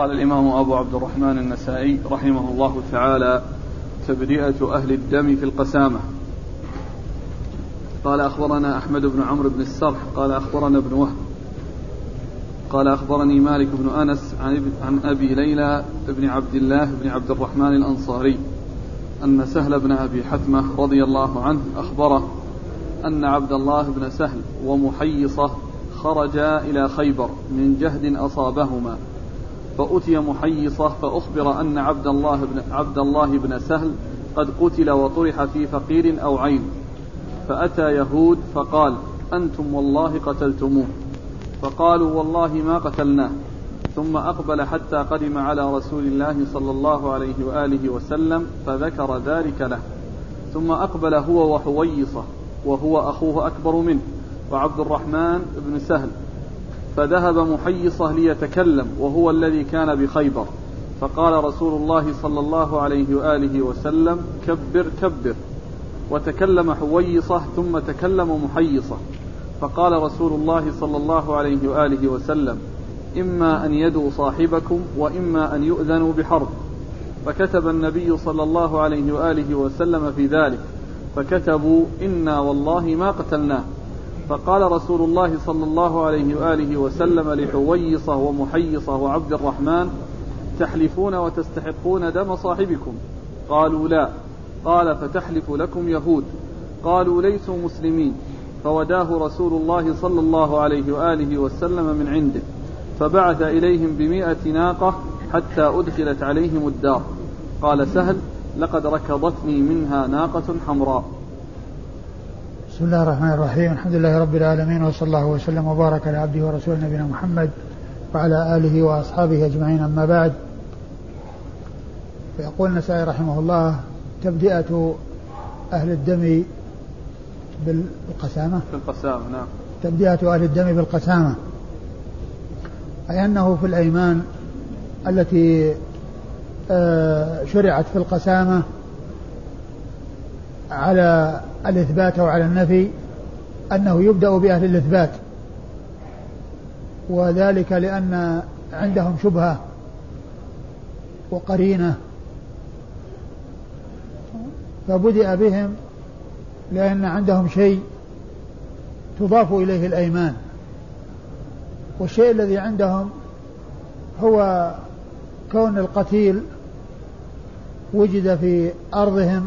قال الإمام أبو عبد الرحمن النسائي رحمه الله تعالى تبرئة أهل الدم في القسامة. قال أخبرنا أحمد بن عمرو بن السرح قال أخبرنا ابن وهب. قال أخبرني مالك بن أنس عن, عن أبي ليلى بن عبد الله بن عبد الرحمن الأنصاري أن سهل بن أبي حتمة رضي الله عنه أخبره أن عبد الله بن سهل ومحيصة خرجا إلى خيبر من جهد أصابهما. فأتي محيصة فأخبر أن عبد الله بن عبد الله بن سهل قد قتل وطرح في فقير أو عين. فأتى يهود فقال أنتم والله قتلتموه. فقالوا والله ما قتلناه. ثم أقبل حتى قدم على رسول الله صلى الله عليه وآله وسلم فذكر ذلك له. ثم أقبل هو وحويصة وهو أخوه أكبر منه وعبد الرحمن بن سهل. فذهب محيصة ليتكلم وهو الذي كان بخيبر. فقال رسول الله صلى الله عليه وآله وسلم كبر كبر. وتكلم حويصة ثم تكلم محيصة. فقال رسول الله صلى الله عليه وآله وسلم إما أن يدعو صاحبكم وإما أن يؤذنوا بحرب. فكتب النبي صلى الله عليه وآله وسلم في ذلك. فكتبوا إنا والله ما قتلناه. فقال رسول الله صلى الله عليه وآله وسلم لحويصة ومحيصة وعبد الرحمن تحلفون وتستحقون دم صاحبكم؟ قالوا لا. قال فتحلف لكم يهود. قالوا ليسوا مسلمين. فوداه رسول الله صلى الله عليه وآله وسلم من عنده. فبعث إليهم بمائة ناقة حتى أدخلت عليهم الدار. قال سهل لقد ركضتني منها ناقة حمراء. بسم الله الرحمن الرحيم. الحمد لله رب العالمين وصلى الله وسلم وبارك على عبده ورسوله نبينا محمد وعلى آله وأصحابه أجمعين. أما بعد فيقول النسائي رحمه الله تبدئة أهل الدم بالقسامة. بالقسامة نعم. تبدئة أهل الدم بالقسامة أي أنه في الأيمان التي آه، شرعت في القسامة على الإثبات أو على النفي أنه يبدأ بأهل الإثبات. وذلك لأن عندهم شبهة وقرينة. فبدأ بهم لأن عندهم شيء تضاف إليه الأيمان. والشيء الذي عندهم هو كون القتيل وجد في أرضهم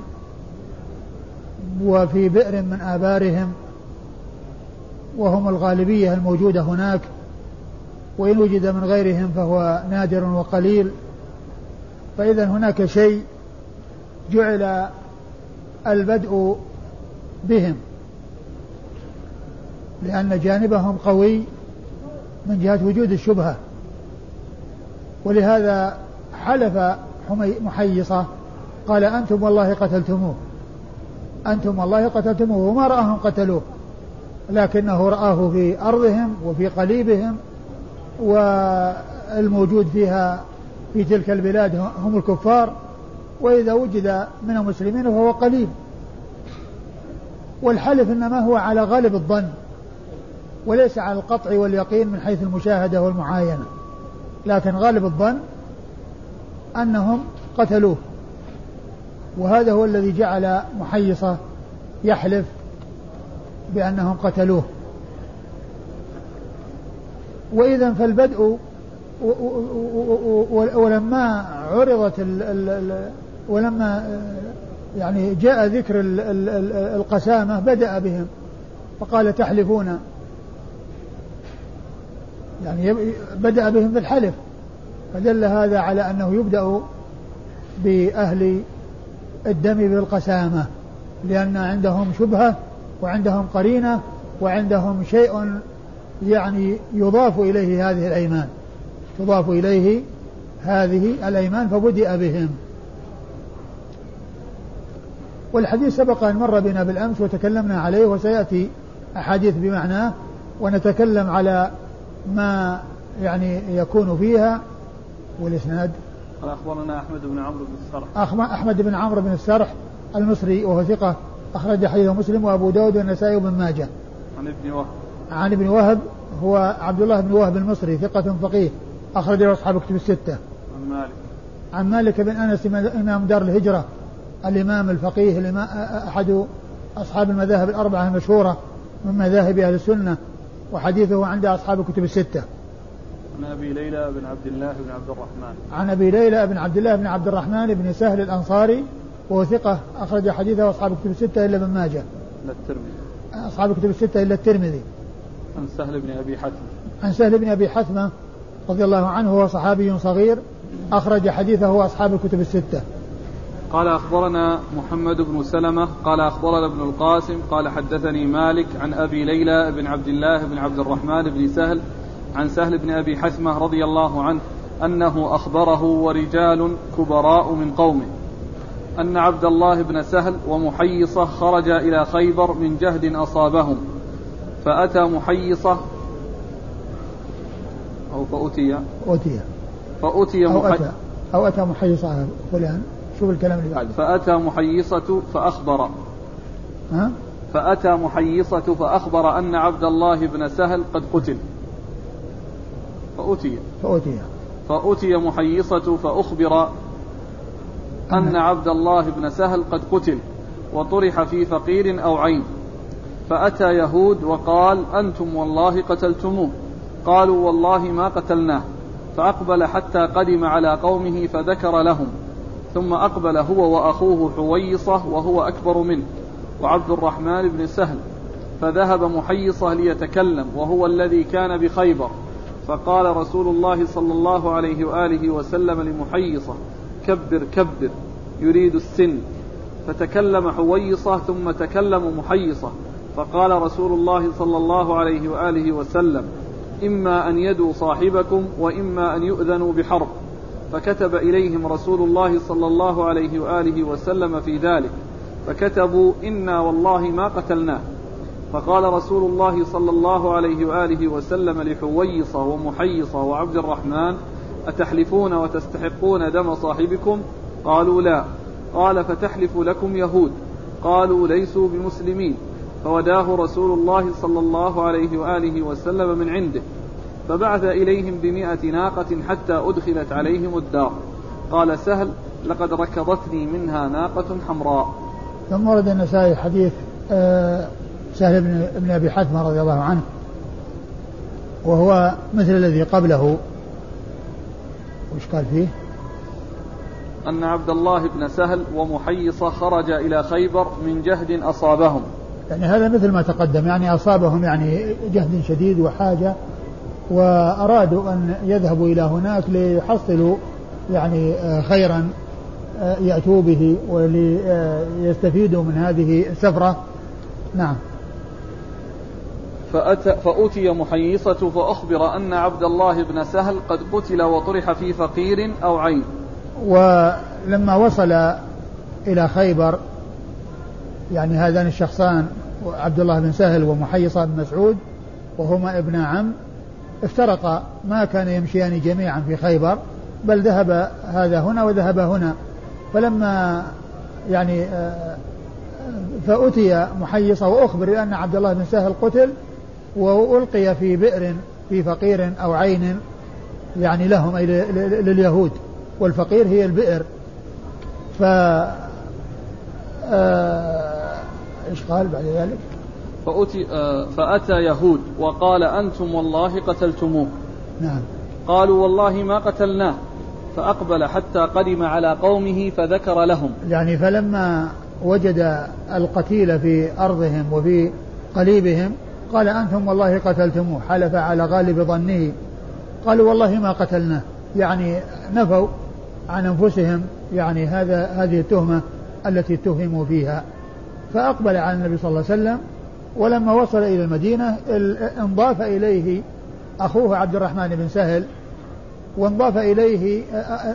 وفي بئر من آبارهم وهم الغالبية الموجودة هناك وإن وجد من غيرهم فهو نادر وقليل. فإذا هناك شيء جعل البدء بهم لأن جانبهم قوي من جهة وجود الشبهة. ولهذا حلف محيصة قال أنتم والله قتلتموه. أنتم والله قتلتموه وما رآهم قتلوه. لكنه رآه في أرضهم وفي قليبهم والموجود فيها في تلك البلاد هم الكفار وإذا وجد من المسلمين فهو قليل. والحلف إنما هو على غالب الظن وليس على القطع واليقين من حيث المشاهدة والمعاينة. لكن غالب الظن أنهم قتلوه. وهذا هو الذي جعل محيصة يحلف بأنهم قتلوه. وإذا فالبدء ولما عرضت ولما يعني جاء ذكر القسامة بدأ بهم فقال تحلفون. يعني بدأ بهم بالحلف فدل هذا على أنه يبدأ بأهل الدم بالقسامة لأن عندهم شبهة وعندهم قرينة وعندهم شيء يعني يضاف إليه هذه الأيمان. تضاف إليه هذه الأيمان فبدأ بهم. والحديث سبق أن مر بنا بالأمس وتكلمنا عليه وسيأتي أحاديث بمعناه ونتكلم على ما يعني يكون فيها والإسناد قال أخبرنا أحمد بن عمرو بن السرح. أحمد بن عمرو بن السرح المصري وهو ثقة أخرج حديثه مسلم وأبو داود والنسائي وابن ماجه. عن ابن وهب. عن ابن وهب هو عبد الله بن وهب المصري ثقة فقيه أخرج له أصحاب كتب الستة. عن مالك. عن مالك بن أنس إمام دار الهجرة الإمام الفقيه الإمام أحد أصحاب المذاهب الأربعة المشهورة من مذاهب أهل السنة وحديثه عند أصحاب الكتب الستة. عن أبي ليلى بن عبد الله بن عبد الرحمن. عن أبي ليلى بن عبد الله بن عبد الرحمن بن سهل الأنصاري وهو ثقة أخرج حديثه أصحاب الكتب الستة إلا ابن ماجه. إلا الترمذي. أصحاب الكتب الستة إلا الترمذي. عن سهل بن أبي حتم عن سهل بن أبي حثمة رضي الله عنه هو صحابي صغير أخرج حديثه أصحاب الكتب الستة. قال أخبرنا محمد بن سلمة قال أخبرنا ابن القاسم قال حدثني مالك عن أبي ليلى بن عبد الله بن عبد الرحمن بن سهل عن سهل بن أبي حثمة رضي الله عنه أنه أخبره ورجال كبراء من قومه أن عبد الله بن سهل ومحيصة خرجا إلى خيبر من جهد أصابهم. فأتى محيصة أو فأتي. أتي فأتي أو محي... أتى. أو أتى محيصة فلان. شوف الكلام اللي بعده. فأتى محيصة فأخبر. ها؟ فأتى محيصة فأخبر أن عبد الله بن سهل قد قتل. فأتي فأتي فأتي محيصة فأخبر أن عبد الله بن سهل قد قتل وطرح في فقير أو عين. فأتى يهود وقال أنتم والله قتلتموه. قالوا والله ما قتلناه. فأقبل حتى قدم على قومه فذكر لهم. ثم أقبل هو وأخوه حويصة وهو أكبر منه وعبد الرحمن بن سهل. فذهب محيصة ليتكلم وهو الذي كان بخيبر. فقال رسول الله صلى الله عليه وآله وسلم لمحيصة كبر كبر يريد السن. فتكلم حويصة ثم تكلم محيصة. فقال رسول الله صلى الله عليه وآله وسلم إما أن يدوا صاحبكم وإما أن يؤذنوا بحرب. فكتب إليهم رسول الله صلى الله عليه وآله وسلم في ذلك فكتبوا إنا والله ما قتلناه. فقال رسول الله صلى الله عليه وآله وسلم لحويصة ومحيصة وعبد الرحمن أتحلفون وتستحقون دم صاحبكم؟ قالوا لا. قال فتحلف لكم يهود. قالوا ليسوا بمسلمين. فوداه رسول الله صلى الله عليه وآله وسلم من عنده. فبعث إليهم بمئة ناقة حتى أدخلت عليهم الدار. قال سهل لقد ركضتني منها ناقة حمراء. ثم ورد النسائي حديث آه، سهل بن, بن أبي حثمة رضي الله عنه وهو مثل الذي قبله. وش قال فيه؟ أن عبد الله بن سهل ومحيصة خرج إلى خيبر من جهد أصابهم. يعني هذا مثل ما تقدم يعني أصابهم يعني جهد شديد وحاجة وأرادوا أن يذهبوا إلى هناك ليحصلوا يعني آه، خيرا آه، يأتوا به وليستفيدوا من هذه السفرة. نعم. فأتى فأتي محيصة فأخبر أن عبد الله بن سهل قد قتل وطرح في فقير أو عين. ولما وصل إلى خيبر يعني هذان الشخصان عبد الله بن سهل ومحيصة بن مسعود وهما ابن عم افترقا ما كان يمشيان جميعا في خيبر بل ذهب هذا هنا وذهب هنا. فلما يعني آه، فأتي محيصة وأخبر بأن عبد الله بن سهل قتل وألقي في بئر في فقير أو عين يعني لهم أي لليهود. والفقير هي البئر. ف آه، إيش قال بعد ذلك؟ فأتي آه، فأتى يهود وقال أنتم والله قتلتموه. نعم. قالوا والله ما قتلناه. فأقبل حتى قدم على قومه فذكر لهم. يعني فلما وجد القتيل في أرضهم وفي قليبهم قال أنتم والله قتلتموه حلف على غالب ظنه. قالوا والله ما قتلناه يعني نفوا عن أنفسهم يعني هذا هذه التهمة التي اتهموا فيها. فأقبل على النبي صلى الله عليه وسلم ولما وصل إلى المدينة انضاف إليه أخوه عبد الرحمن بن سهل وانضاف إليه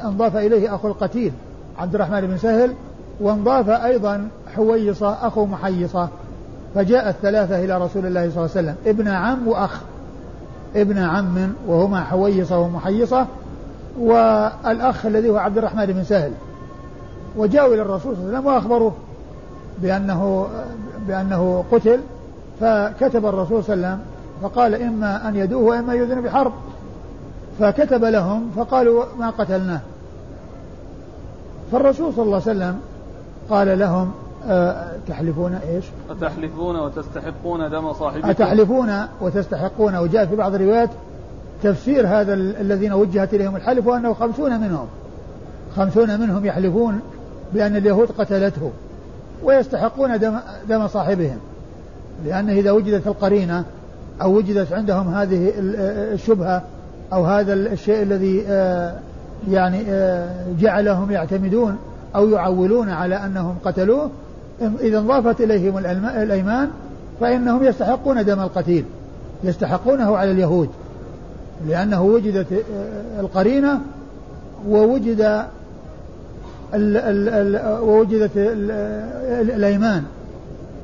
انضاف إليه أخو القتيل عبد الرحمن بن سهل وانضاف أيضا حويصة أخو محيصة. فجاء الثلاثة إلى رسول الله صلى الله عليه وسلم. ابن عم وأخ. ابن عم وهما حويصة ومحيصة والأخ الذي هو عبد الرحمن بن سهل. وجاءوا إلى الرسول صلى الله عليه وسلم وأخبروه بأنه بأنه قتل فكتب الرسول صلى الله عليه وسلم فقال إما أن يدوه وإما يؤذن بحرب. فكتب لهم فقالوا ما قتلناه. فالرسول صلى الله عليه وسلم قال لهم أه تحلفون إيش؟ أتحلفون وتستحقون دم صاحبكم؟ أتحلفون وتستحقون وجاء في بعض الروايات تفسير هذا الذين وجهت إليهم الحلف وأنه خمسون منهم. خمسون منهم يحلفون بأن اليهود قتلته ويستحقون دم, دم صاحبهم. لأنه إذا وجدت القرينة أو وجدت عندهم هذه الشبهة أو هذا الشيء الذي آه، يعني آه، جعلهم يعتمدون أو يعولون على أنهم قتلوه إذا انضافت إليهم الأيمان فإنهم يستحقون دم القتيل. يستحقونه على اليهود. لأنه وجدت آه، القرينة ووجد ال ال ال ووجدت ال الأيمان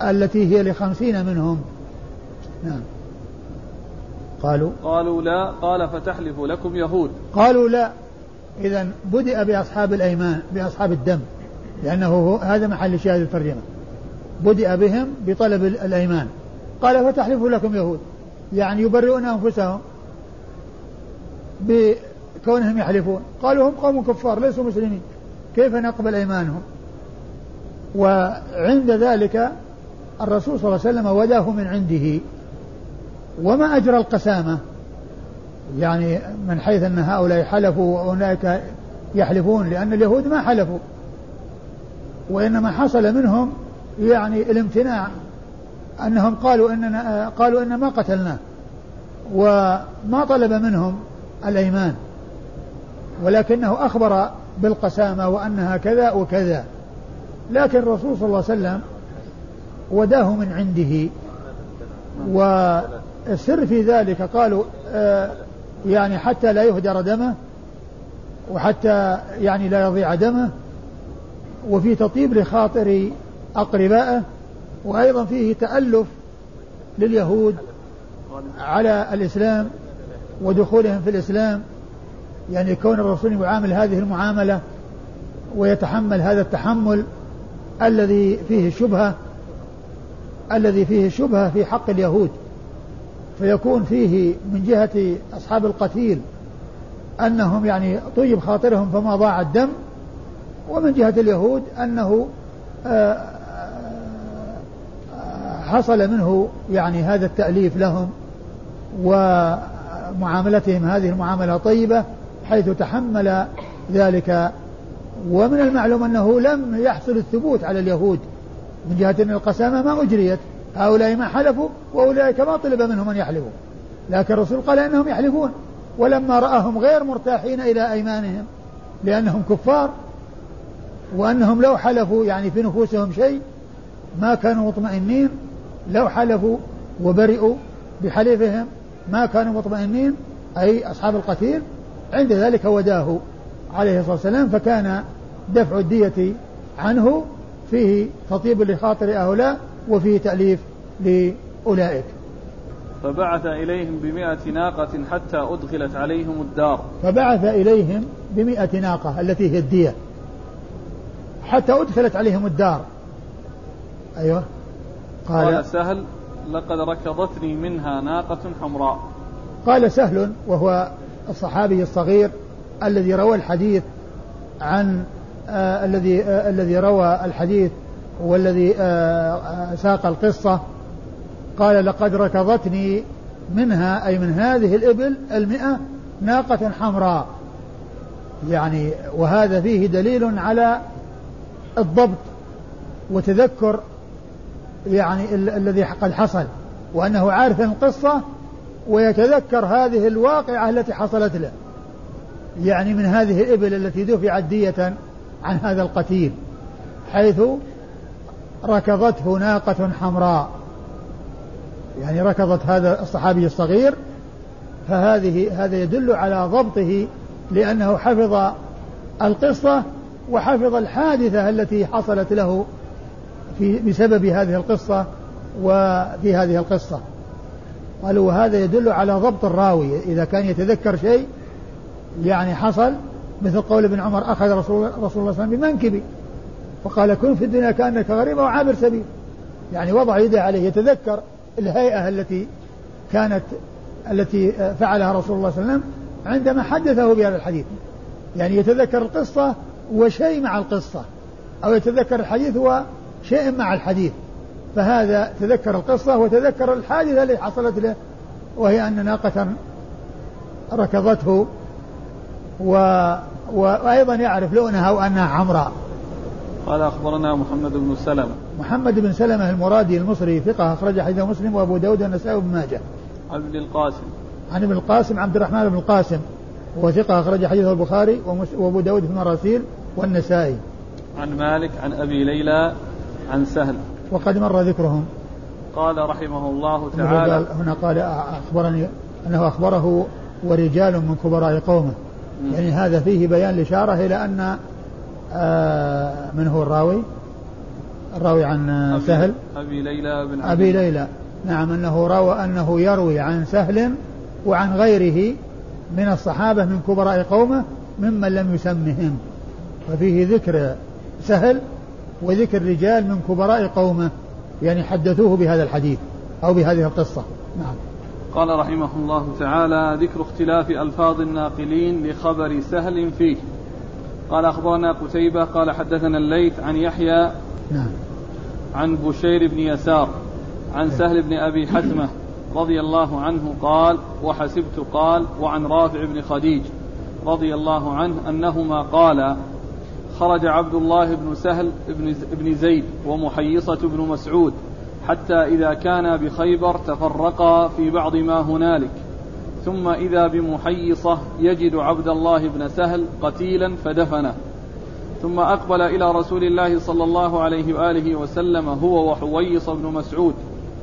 التي هي لخمسين منهم. نعم. قالوا؟ قالوا لا قال فتحلف لكم يهود. قالوا لا. إذا بدأ بأصحاب الأيمان بأصحاب الدم. لأنه هذا محل شاهد الترجمة بدأ بهم بطلب الأيمان. قال فتحلف لكم يهود. يعني يبرئون أنفسهم بكونهم يحلفون. قالوا هم قوم كفار ليسوا مسلمين. كيف نقبل أيمانهم؟ وعند ذلك الرسول صلى الله عليه وسلم وداه من عنده. وما أجرى القسامة؟ يعني من حيث أن هؤلاء حلفوا وأولئك يحلفون لأن اليهود ما حلفوا. وإنما حصل منهم يعني الامتناع أنهم قالوا إننا قالوا إن ما قتلناه وما طلب منهم الأيمان ولكنه أخبر بالقسامة وأنها كذا وكذا. لكن الرسول صلى الله عليه وسلم وداه من عنده والسر في ذلك قالوا آه يعني حتى لا يهدر دمه وحتى يعني لا يضيع دمه وفي تطيب لخاطر أقربائه وأيضا فيه تألف لليهود على الإسلام ودخولهم في الإسلام. يعني كون الرسول يعامل هذه المعاملة ويتحمل هذا التحمل الذي فيه الشبهة الذي فيه الشبهة في حق اليهود. فيكون فيه من جهة أصحاب القتيل أنهم يعني طيب خاطرهم فما ضاع الدم ومن جهة اليهود أنه آه، آه، حصل منه يعني هذا التأليف لهم ومعاملتهم هذه المعاملة طيبة حيث تحمل ذلك. ومن المعلوم أنه لم يحصل الثبوت على اليهود. من جهة أن القسامة ما أجريت. هؤلاء ما حلفوا وأولئك ما طلب منهم أن يحلفوا. لكن الرسول قال إنهم يحلفون. ولما رآهم غير مرتاحين إلى أيمانهم لأنهم كفار وأنهم لو حلفوا يعني في نفوسهم شيء ما كانوا مطمئنين لو حلفوا وبرئوا بحلفهم ما كانوا مطمئنين أي أصحاب القتيل عند ذلك وداه عليه الصلاة والسلام فكان دفع الدية عنه فيه تطيب لخاطر هؤلاء وفيه تأليف لأولئك. فبعث إليهم بمئة ناقة حتى أدخلت عليهم الدار. فبعث إليهم بمئة ناقة التي هي الدية. حتى أدخلت عليهم الدار. أيوه. قال, قال سهل لقد ركضتني منها ناقة حمراء. قال سهل وهو الصحابي الصغير الذي روى الحديث عن آه الذي آه الذي روى الحديث والذي آه, آه، ساق القصة. قال لقد ركضتني منها أي من هذه الإبل المئة ناقة حمراء. يعني وهذا فيه دليل على الضبط وتذكر يعني ال- الذي قد حصل وأنه عارف القصة ويتذكر هذه الواقعة التي حصلت له. يعني من هذه الإبل التي دفعت دية عن هذا القتيل حيث ركضته ناقة حمراء. يعني ركضت هذا الصحابي الصغير فهذه هذا يدل على ضبطه لأنه حفظ القصة وحفظ الحادثة التي حصلت له في بسبب هذه القصة وفي هذه القصة. قالوا وهذا يدل على ضبط الراوي. إذا كان يتذكر شيء يعني حصل مثل قول ابن عمر أخذ رسول, رسول الله صلى الله عليه وسلم بمنكبي. وقال كن في الدنيا كأنك غريب أو عابر سبيل. يعني وضع يده عليه يتذكر الهيئة التي كانت التي فعلها رسول الله صلى الله عليه وسلم عندما حدثه بهذا الحديث. يعني يتذكر القصة وشيء مع القصة أو يتذكر الحديث وشيء مع الحديث. فهذا تذكر القصة وتذكر الحادثة التي حصلت له وهي أن ناقة ركضته و... وأيضا يعرف لونها وأنها حمراء. قال أخبرنا محمد بن سلمة. محمد بن سلمة المرادي المصري ثقة أخرج حديث مسلم وأبو داود والنسائي وابن ماجه. عن ابن القاسم. عن ابن القاسم عبد الرحمن بن القاسم. وثقة أخرج حديث البخاري وأبو داود في المراسيل والنسائي. عن مالك عن أبي ليلى عن سهل. وقد مر ذكرهم. قال رحمه الله تعالى هنا قال أخبرني أنه أخبره ورجال من كبراء قومه. يعني هذا فيه بيان الإشارة إلى أن آه من هو الراوي؟ الراوي عن أبي سهل. أبي ليلى بن أبي ليلى. نعم أنه روى أنه يروي عن سهل وعن غيره من الصحابة من كبراء قومه ممن لم يسمهم. ففيه ذكر سهل وذكر رجال من كبراء قومه يعني حدثوه بهذا الحديث أو بهذه القصة. نعم. قال رحمه الله تعالى ذكر اختلاف ألفاظ الناقلين لخبر سهل فيه. قال أخبرنا قتيبة قال حدثنا الليث عن يحيى نعم. عن بشير بن يسار عن سهل بن أبي حتمة رضي الله عنه قال وحسبت قال وعن رافع بن خديج رضي الله عنه أنهما قال خرج عبد الله بن سهل بن زيد ومحيصة بن مسعود حتى إذا كانا بخيبر تفرقا في بعض ما هنالك. ثم إذا بمحيصة يجد عبد الله بن سهل قتيلا فدفنه. ثم أقبل إلى رسول الله صلى الله عليه وآله وسلم هو وحويص بن مسعود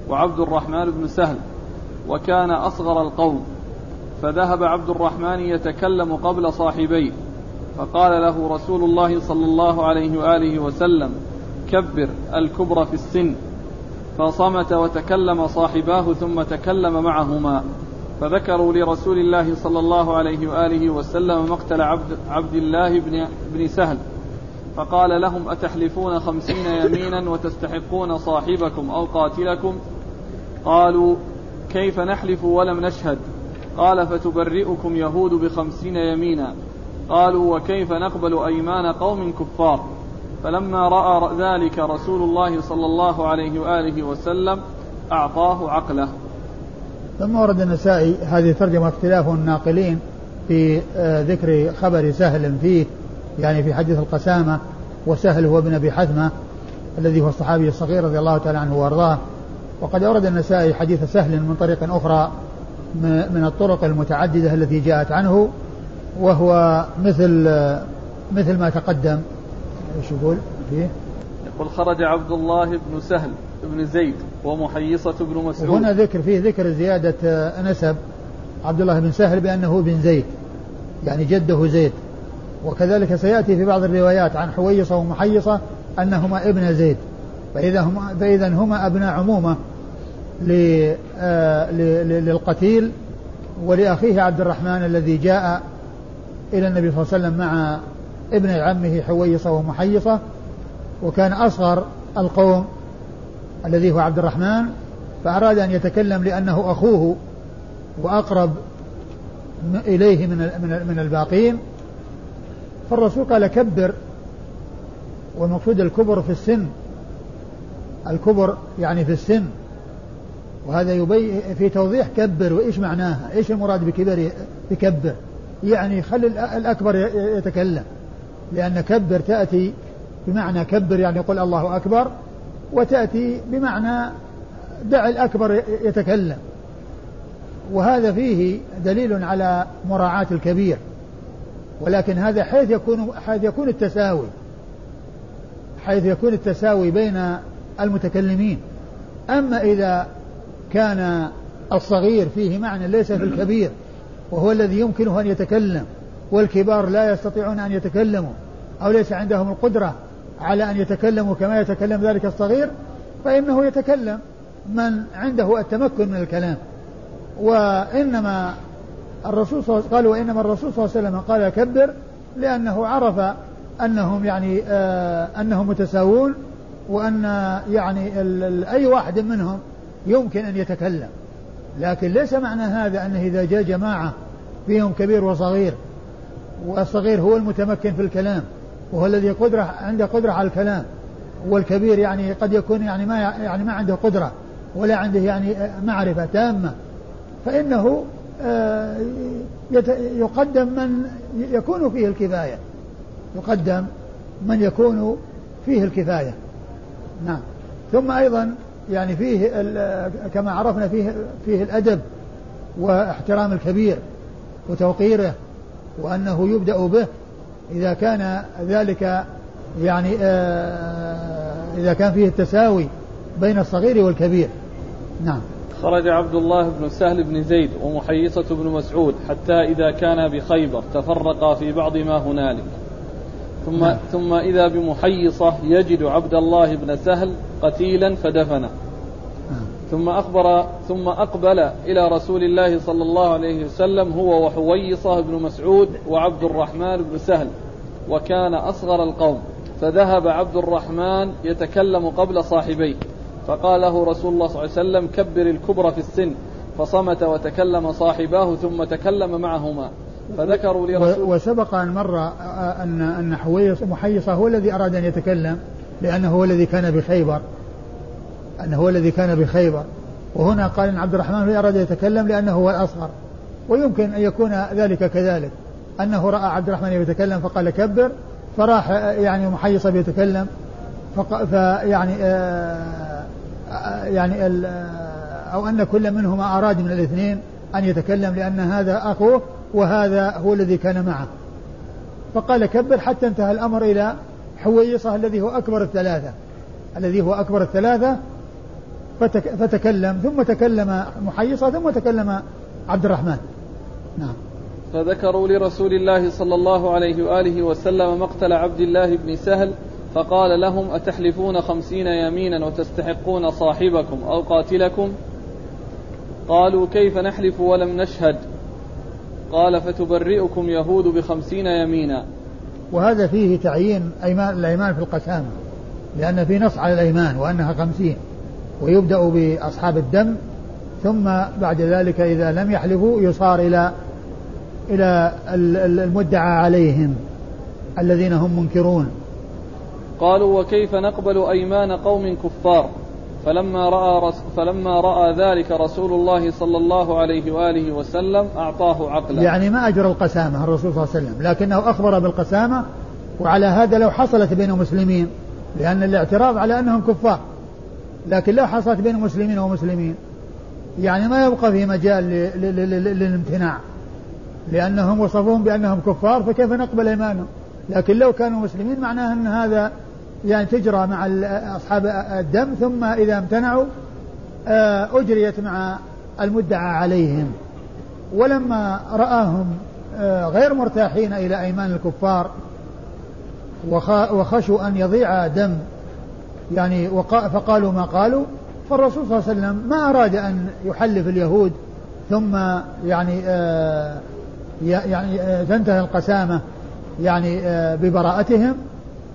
وعبد الرحمن بن سهل وكان أصغر القوم فذهب عبد الرحمن يتكلم قبل صاحبيه فقال له رسول الله صلى الله عليه وآله وسلم كبر الكبر في السن. فصمت وتكلم صاحباه ثم تكلم معهما فذكروا لرسول الله صلى الله عليه وآله وسلم مقتل عبد, عبد الله بن, بن سهل. فقال لهم أتحلفون خمسين يمينا وتستحقون صاحبكم أو قاتلكم؟ قالوا كيف نحلف ولم نشهد؟ قال فتبرئكم يهود بخمسين يمينا. قالوا وكيف نقبل أيمان قوم كفار؟ فلما رأى ذلك رسول الله صلى الله عليه وآله وسلم أعطاه عقله. ثم ورد النسائي هذه ترجمة اختلاف الناقلين في آه، ذكر خبر سهل فيه يعني في حديث القسامة وسهل هو ابن أبي حثمة الذي هو الصحابي الصغير رضي الله تعالى عنه وأرضاه. وقد أورد النسائي حديث سهل من طريق أخرى من الطرق المتعددة التي جاءت عنه وهو مثل مثل ما تقدم. إيش يقول؟ فيه؟ يقول خرج عبد الله بن سهل بن زيد ومحيصة بن مسعود. هنا ذكر فيه ذكر زيادة نسب عبد الله بن سهل بأنه بن زيد يعني جده زيد. وكذلك سيأتي في بعض الروايات عن حويصة ومحيصة أنهما ابن زيد فإذا هما, فإذا هما أبناء عمومة. آه، للقتيل ولأخيه عبد الرحمن الذي جاء إلى النبي صلى الله عليه وسلم مع ابن عمه حويصة ومحيصة وكان أصغر القوم الذي هو عبد الرحمن فأراد أن يتكلم لأنه أخوه وأقرب إليه من من من الباقين. فالرسول قال كبر. والمقصود الكبر في السن. الكبر يعني في السن. وهذا يبين في توضيح كبر وإيش معناها؟ إيش المراد بكبر؟ يكبر؟ يعني خلي الأكبر يتكلم. لأن كبر تأتي بمعنى كبر يعني قل الله أكبر وتأتي بمعنى دع الأكبر يتكلم. وهذا فيه دليل على مراعاة الكبير. ولكن هذا حيث يكون حيث يكون التساوي. حيث يكون التساوي بين المتكلمين. أما إذا كان الصغير فيه معنى ليس في الكبير وهو الذي يمكنه أن يتكلم والكبار لا يستطيعون أن يتكلموا أو ليس عندهم القدرة على أن يتكلموا كما يتكلم ذلك الصغير فإنه يتكلم من عنده التمكن من الكلام. وإنما الرسول صلى قال وإنما الرسول صلى الله عليه وسلم قال كبر لأنه عرف أنهم يعني آه أنهم متساوون وأن يعني أي واحد منهم يمكن أن يتكلم. لكن ليس معنى هذا أنه إذا جاء جماعة فيهم كبير وصغير والصغير هو المتمكن في الكلام وهو الذي قدرة عنده قدرة على الكلام والكبير يعني قد يكون يعني ما يعني ما عنده قدرة ولا عنده يعني معرفة تامة. فإنه آه، يقدم من يكون فيه الكفاية. يقدم من يكون فيه الكفاية. نعم. ثم أيضا يعني فيه كما عرفنا فيه فيه الأدب واحترام الكبير وتوقيره وأنه يبدأ به إذا كان ذلك يعني آه، إذا كان فيه التساوي بين الصغير والكبير نعم خرج عبد الله بن سهل بن زيد ومحيصة بن مسعود حتى إذا كان بخيبر تفرقا في بعض ما هنالك ثم نعم. ثم إذا بمحيصة يجد عبد الله بن سهل قتيلا فدفنه. ثم أخبر ثم أقبل إلى رسول الله صلى الله عليه وسلم هو وحويصة بن مسعود وعبد الرحمن بن سهل وكان أصغر القوم. فذهب عبد الرحمن يتكلم قبل صاحبيه فقال له رسول الله صلى الله عليه وسلم كبر الكبر في السن. فصمت وتكلم صاحباه ثم تكلم معهما. فذكروا لرسول وسبق أن مر أن أن حويص محيصة هو الذي أراد أن يتكلم لأنه هو الذي كان بخيبر. أنه هو الذي كان بخيبر. وهنا قال أن عبد الرحمن هو أراد يتكلم لأنه هو الأصغر. ويمكن أن يكون ذلك كذلك. أنه رأى عبد الرحمن يتكلم فقال كبر. فراح يعني محيصة بيتكلم. فيعني آه يعني أو أن كل منهما أراد من الاثنين أن يتكلم لأن هذا أخوه وهذا هو الذي كان معه. فقال كبر حتى انتهى الأمر إلى حويصة الذي هو أكبر الثلاثة. الذي هو أكبر الثلاثة فتك فتكلم ثم تكلم محيصة ثم تكلم عبد الرحمن. نعم. فذكروا لرسول الله صلى الله عليه وآله وسلم مقتل عبد الله بن سهل فقال لهم أتحلفون خمسين يمينا وتستحقون صاحبكم أو قاتلكم؟ قالوا كيف نحلف ولم نشهد؟ قال فتبرئكم يهود بخمسين يمينا. وهذا فيه تعيين أيمان الأيمان في القسامة لأن في نص على الأيمان وأنها خمسين. ويبدأ بأصحاب الدم ثم بعد ذلك إذا لم يحلفوا يصار إلى إلى المدعى عليهم الذين هم منكرون. قالوا وكيف نقبل أيمان قوم كفار؟ فلما رأى, رس فلما رأى ذلك رسول الله صلى الله عليه وآله وسلم أعطاه عقلا. يعني ما أجر القسامة الرسول صلى الله عليه وسلم لكنه أخبر بالقسامة وعلى هذا لو حصلت بين المسلمين لأن الاعتراض على أنهم كفار. لكن لو حصلت بين المسلمين ومسلمين. يعني ما يبقى في مجال للامتناع. لأنهم وصفوهم بأنهم كفار فكيف نقبل إيمانهم؟ لكن لو كانوا مسلمين معناه أن هذا يعني تجرى مع أصحاب الدم ثم إذا امتنعوا آه، أجريت مع المدعى عليهم. ولما رآهم آه، غير مرتاحين إلى أيمان الكفار وخشوا أن يضيع دم يعني فقالوا ما قالوا فالرسول صلى الله عليه وسلم ما أراد أن يحلف اليهود ثم يعني آه، يعني تنتهي القسامة يعني ببراءتهم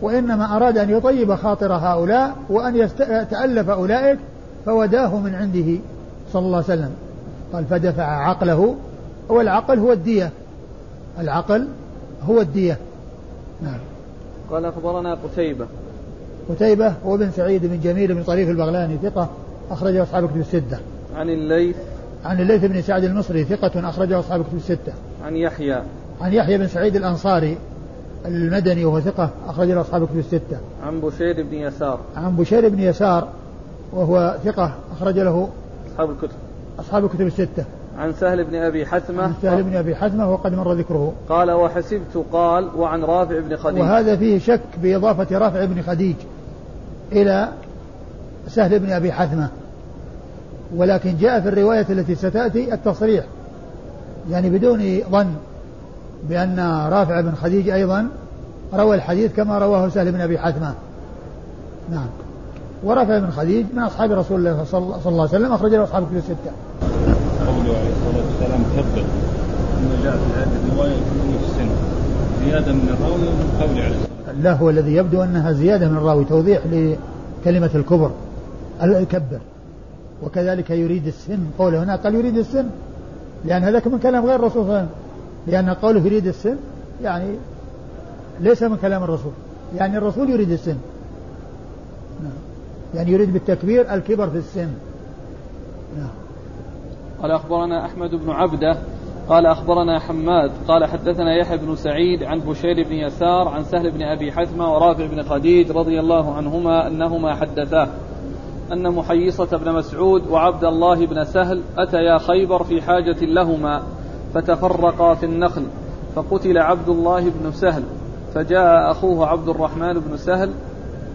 وإنما أراد أن يطيب خاطر هؤلاء وأن يتألف أولئك فوداه من عنده صلى الله عليه وسلم. قال فدفع عقله والعقل هو الدية. العقل هو الدية. نعم. قال أخبرنا قتيبة. قتيبة هو بن سعيد بن جميل بن طريف البغلاني ثقة أخرجه أصحاب كتب الستة عن الليث عن الليث بن سعد المصري ثقة أخرجه أصحاب كتب الستة عن يحيى عن يحيى بن سعيد الأنصاري المدني وهو ثقة أخرج له أصحاب الكتب الستة. عن بشير بن يسار. عن بشير بن يسار وهو ثقة أخرج له أصحاب الكتب. أصحاب الكتب الستة. عن سهل بن أبي حثمة. عن سهل بن أبي حثمة وقد مر ذكره. قال وحسبت قال وعن رافع بن خديج. وهذا فيه شك بإضافة رافع بن خديج إلى سهل بن أبي حثمة. ولكن جاء في الرواية التي ستأتي التصريح يعني بدون ظن بأن رافع بن خديج أيضا روى الحديث كما رواه سهل بن أبي حثمة نعم ورافع بن خديج من أصحاب رسول الله صلى الله عليه وسلم أخرج له أصحاب كتب الستة. قوله عليه الصلاة والسلام كبر أنه جاء في هذه الرواية في السن زيادة من الراوي ومن قوله عليه الصلاة لا هو الذي يبدو أنها زيادة من الراوي توضيح لكلمة الكبر الكبر وكذلك يريد السن قوله هنا قال يريد السن لأن هذاك من كلام غير الرسول صلى الله عليه وسلم لأن قوله يريد السن يعني ليس من كلام الرسول يعني الرسول يريد السن نعم. يعني يريد بالتكبير الكبر في السن نعم. قال أخبرنا أحمد بن عبدة قال أخبرنا حماد قال حدثنا يحيى بن سعيد عن بشير بن يسار عن سهل بن أبي حثمة ورافع بن خديج رضي الله عنهما أنهما حدثاه أن محيصة بن مسعود وعبد الله بن سهل أتيا خيبر في حاجة لهما فتفرقا في النخل فقتل عبد الله بن سهل فجاء أخوه عبد الرحمن بن سهل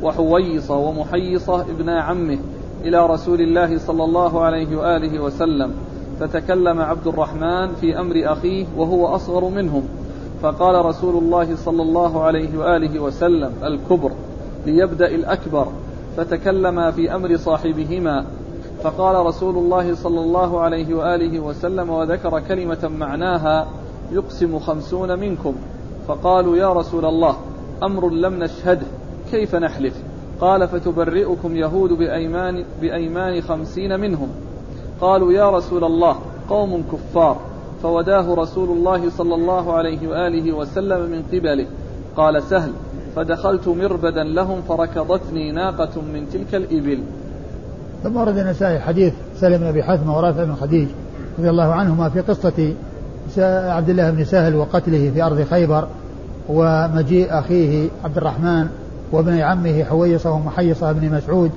وحويصة ومحيصة ابن عمه إلى رسول الله صلى الله عليه وآله وسلم. فتكلم عبد الرحمن في أمر أخيه وهو أصغر منهم فقال رسول الله صلى الله عليه وآله وسلم الكبر ليبدأ الأكبر فتكلما في أمر صاحبهما. فقال رسول الله صلى الله عليه وآله وسلم وذكر كلمة معناها يقسم خمسون منكم. فقالوا يا رسول الله أمر لم نشهده كيف نحلف؟ قال فتبرئكم يهود بأيمان, بأيمان خمسين منهم. قالوا يا رسول الله قوم كفار. فوداه رسول الله صلى الله عليه وآله وسلم من قبله. قال سهل فدخلت مربدا لهم فركضتني ناقة من تلك الإبل. ثم ورد النسائي حديث سلم بن أبي حثمة ورافع بن خديج رضي الله عنهما في قصة عبد الله بن سهل وقتله في أرض خيبر ومجيء أخيه عبد الرحمن وابن عمه حويصة ومحيصة بن مسعود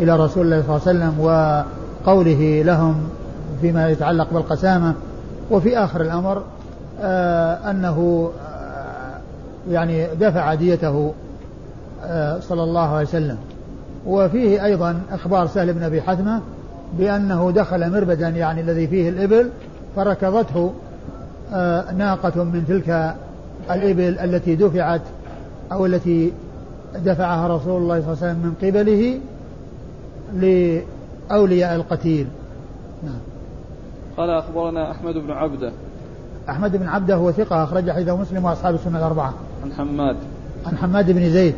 إلى رسول الله صلى الله عليه وسلم وقوله لهم فيما يتعلق بالقسامة وفي آخر الأمر آه أنه آه يعني دفع ديته آه صلى الله عليه وسلم. وفيه أيضا إخبار سهل بن أبي حثمة بأنه دخل مربدا يعني الذي فيه الإبل فركضته ناقة من تلك الإبل التي دفعت أو التي دفعها رسول الله صلى الله عليه وسلم من قبله لأولياء القتيل. نعم. قال أخبرنا أحمد بن عبدة. أحمد بن عبدة هو ثقة أخرج حديثه مسلم وأصحاب السنة الأربعة. عن حماد. عن حماد بن زيد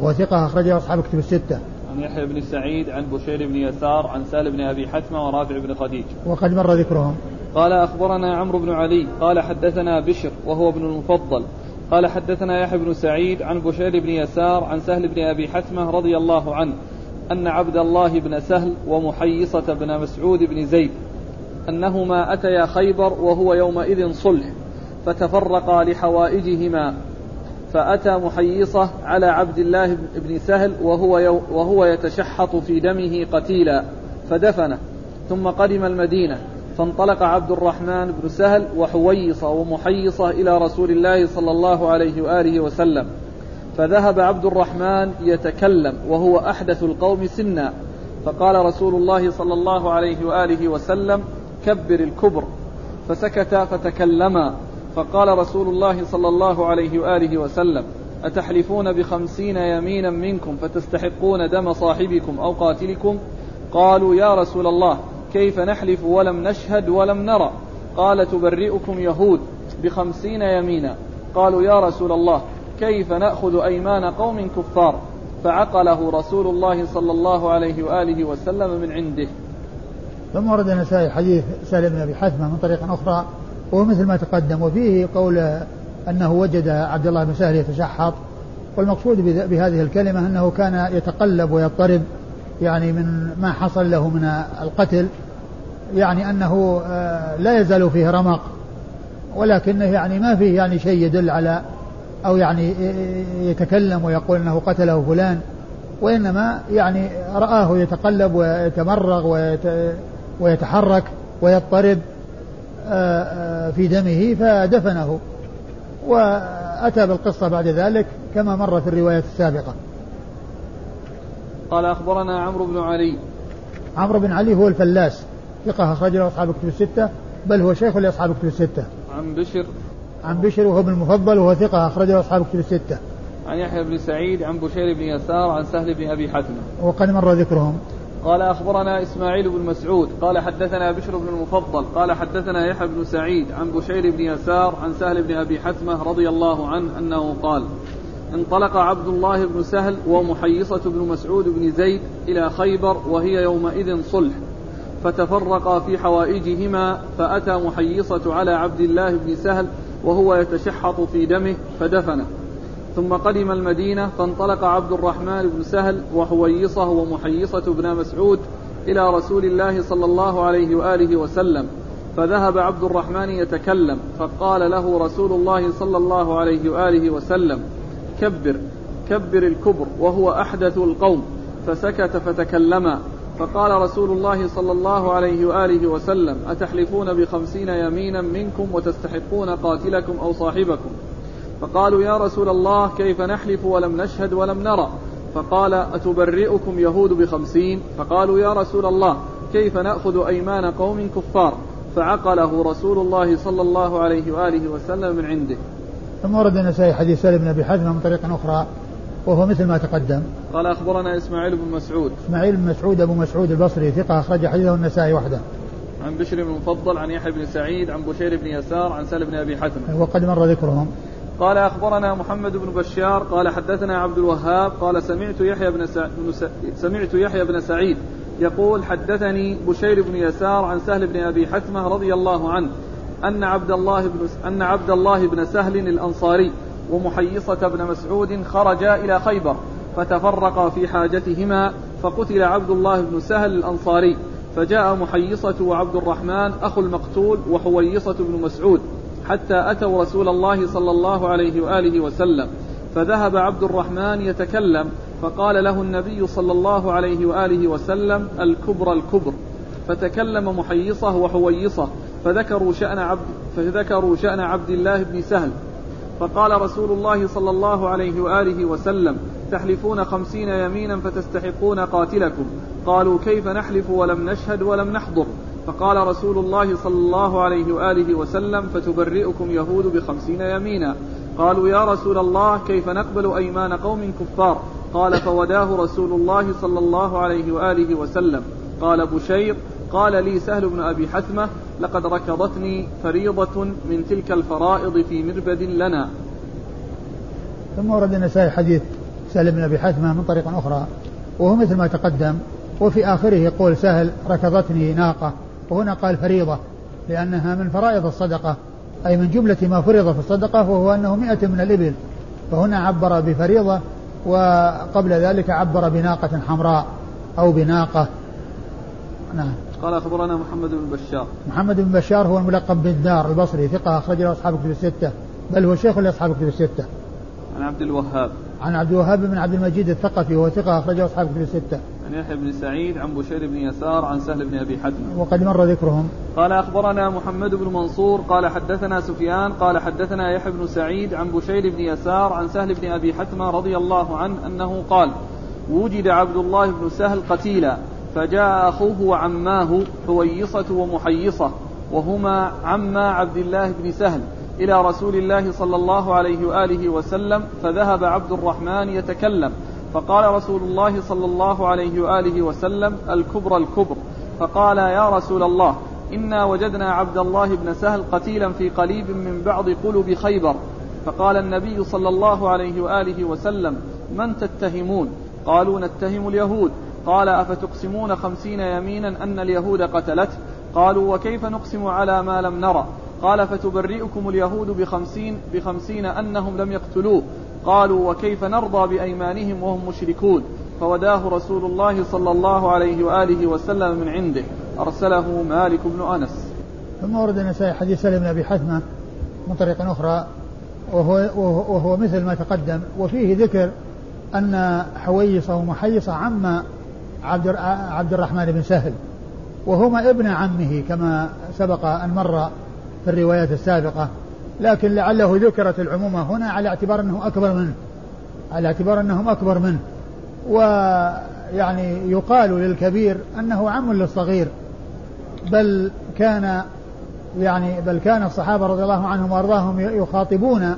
وهو ثقة أخرجه أصحاب كتب الستة. عن يحيى بن سعيد عن بشير بن يسار عن سالم بن أبي حتمة ورافع بن خديج. وقد مر ذكرهم. قال أخبرنا عمرو بن علي قال حدثنا بشر وهو ابن المفضل. قال حدثنا يحيى بن سعيد عن بشير بن يسار عن سهل بن أبي حتمة رضي الله عنه. أن عبد الله بن سهل ومحيصة بن مسعود بن زيد أنهما أتيا خيبر وهو يومئذ صلح فتفرقا لحوائجهما فأتى محيصة على عبد الله بن سهل وهو, وهو يتشحط في دمه قتيلا فدفنه ثم قدم المدينة فانطلق عبد الرحمن بن سهل وحويصة ومحيصة إلى رسول الله صلى الله عليه وآله وسلم. فذهب عبد الرحمن يتكلم وهو أحدث القوم سنا. فقال رسول الله صلى الله عليه وآله وسلم كبر الكبر. فسكت فتكلما فقال رسول الله صلى الله عليه وآله وسلم أتحلفون بخمسين يمينا منكم فتستحقون دم صاحبكم أو قاتلكم؟ قالوا يا رسول الله كيف نحلف ولم نشهد ولم نرى؟ قال تبرئكم يهود بخمسين يمينا. قالوا يا رسول الله كيف نأخذ أيمان قوم كفار؟ فعقله رسول الله صلى الله عليه وآله وسلم من عنده. ثم ورد النسائي حديث سالم بن أبي حثمة من طريق أخرى وهو مثل ما تقدم وفيه قول أنه وجد عبد الله بن سهل يتشحط والمقصود بهذه الكلمة أنه كان يتقلب ويضطرب يعني من ما حصل له من القتل يعني أنه آه، لا يزال فيه رمق ولكنه يعني ما فيه يعني شيء يدل على أو يعني يتكلم ويقول إنه قتله فلان وإنما يعني رآه يتقلب ويتمرغ ويتحرك ويضطرب آه، آه، في دمه فدفنه. وأتى بالقصة بعد ذلك كما مر في الرواية السابقة. قال أخبرنا عمرو بن علي. عمرو بن علي هو الفلاس ثقة أخرج له أصحاب الكتب الستة بل هو شيخ لأصحاب الكتب الستة. عن بشر عن بشر وهو ابن المفضل وهو ثقة أخرج له أصحاب الكتب الستة. عن يحيى بن سعيد عن بشير بن يسار عن سهل بن أبي حتمة وقد مر ذكرهم. قال أخبرنا إسماعيل بن مسعود قال حدثنا بشر بن المفضل قال حدثنا يحيى بن سعيد عن بشير بن يسار عن سهل بن أبي حتمة رضي الله عنه أنه قال انطلق عبد الله بن سهل ومحيصة بن مسعود بن زيد إلى خيبر وهي يومئذ صلح فتفرقا في حوائجهما فأتى محيصة على عبد الله بن سهل وهو يتشحط في دمه فدفنه. ثم قدم المدينة فانطلق عبد الرحمن بن سهل وحويصة ومحيصة بن مسعود إلى رسول الله صلى الله عليه وآله وسلم فذهب عبد الرحمن يتكلم فقال له رسول الله صلى الله عليه وآله وسلم كبر كبر الكبر وهو أحدث القوم. فسكت فتكلما. فقال رسول الله صلى الله عليه وآله وسلم أتحلفون بخمسين يمينا منكم وتستحقون قاتلكم أو صاحبكم؟ فقالوا يا رسول الله كيف نحلف ولم نشهد ولم نرى؟ فقال أتبرئكم يهود بخمسين؟ فقالوا يا رسول الله كيف نأخذ أيمان قوم كفار؟ فعقله رسول الله صلى الله عليه وآله وسلم من عنده. ثم ورد النسائي حديث سالم بن أبي حاتم من طريق أخرى وهو مثل ما تقدم. قال أخبرنا إسماعيل بن مسعود. إسماعيل بن مسعود أبو مسعود البصري ثقة أخرج حديثه النسائي وحده. عن بشر بن مفضل عن يحيى بن سعيد عن بشير بن يسار عن سالم بن أبي حاتم. وقد مر ذكرهم. قال أخبرنا محمد بن بشار قال حدثنا عبد الوهاب قال سمعت يحيى بن سمعت يحيى بن سعيد يقول حدثني بشير بن يسار عن سهل بن أبي حتمه رضي الله عنه أن عبد الله بن أن عبد الله بن سهل الأنصاري ومحيصة بن مسعود خرجا إلى خيبر فتفرقا في حاجتهما فقتل عبد الله بن سهل الأنصاري فجاء محيصة وعبد الرحمن أخو المقتول وحويصة بن مسعود حتى أتوا رسول الله صلى الله عليه وآله وسلم فذهب عبد الرحمن يتكلم فقال له النبي صلى الله عليه وآله وسلم الكبر الكبر. فتكلم محيصة وحويصة فذكروا شأن عبد فذكروا شأن عبد الله بن سهل. فقال رسول الله صلى الله عليه وآله وسلم تحلفون خمسين يمينا فتستحقون قاتلكم. قالوا كيف نحلف ولم نشهد ولم نحضر؟ فقال رسول الله صلى الله عليه وآله وسلم فتبرئكم يهود بخمسين يمينا. قالوا يا رسول الله كيف نقبل أيمان قوم كفار؟ قال فوداه رسول الله صلى الله عليه وآله وسلم. قال بشير قال لي سهل بن أبي حثمة لقد ركضتني فريضة من تلك الفرائض في مربد لنا. ثم ورد النسائي حديث سهل بن أبي حثمة من طريق أخرى وهو مثل ما تقدم وفي آخره يقول سهل ركضتني ناقة. وهنا قال فريضة لأنها من فرائض الصدقة أي من جملة ما فرض في الصدقة وهو أنه مئة من الإبل. فهنا عبر بفريضة وقبل ذلك عبر بناقة حمراء أو بناقة. نعم. قال أخبرنا محمد بن بشار. محمد بن بشار هو الملقب بالدار البصري ثقة أخرج له أصحاب كتب الستة بل هو شيخ لأصحاب كتب الستة. عن عبد الوهاب. عن عبد الوهاب بن عبد المجيد الثقفي وهو ثقة اخرجه أصحاب كتب الستة. عن يحيى بن سعيد عن بشير بن يسار عن سهل بن أبي حتم وقد مر ذكرهم. قال أخبرنا محمد بن منصور قال حدثنا سفيان قال حدثنا يحيى بن سعيد عن بشير بن يسار عن سهل بن أبي حتمة رضي الله عنه أنه قال وجد عبد الله بن سهل قتيلا. فجاء أخوه وعماه حويصة ومحيصة وهما عما عبد الله بن سهل إلى رسول الله صلى الله عليه وآله وسلم فذهب عبد الرحمن يتكلم فقال رسول الله صلى الله عليه وآله وسلم الكبر الكبر. فقال يا رسول الله إنا وجدنا عبد الله بن سهل قتيلا في قليب من بعض قلب خيبر. فقال النبي صلى الله عليه وآله وسلم من تتهمون؟ قالوا نتهم اليهود. قال أفتقسمون خمسين يمينا أن اليهود قتلته قالوا وكيف نقسم على ما لم نرى؟ قال فتبرئكم اليهود بخمسين, بخمسين أنهم لم يقتلوه. قالوا وكيف نرضى بأيمانهم وهم مشركون؟ فوداه رسول الله صلى الله عليه وآله وسلم من عنده. أرسله مالك بن أنس. ثم ورد النسائي حديث سلم بن أبي حثمة من طريق أخرى وهو, وهو مثل ما تقدم. وفيه ذكر أن حويصة ومحيصة عم عبد عبد الرحمن بن سهل. وهما ابن عمه كما سبق أن مر في الروايات السابقة. لكن لعله ذكرت العمومة هنا على اعتبار أنه أكبر منه. على اعتبار أنهم أكبر منه. ويعني يقال للكبير أنه عم للصغير. بل كان يعني بل كان الصحابة رضي الله عنهم وأرضاهم يخاطبون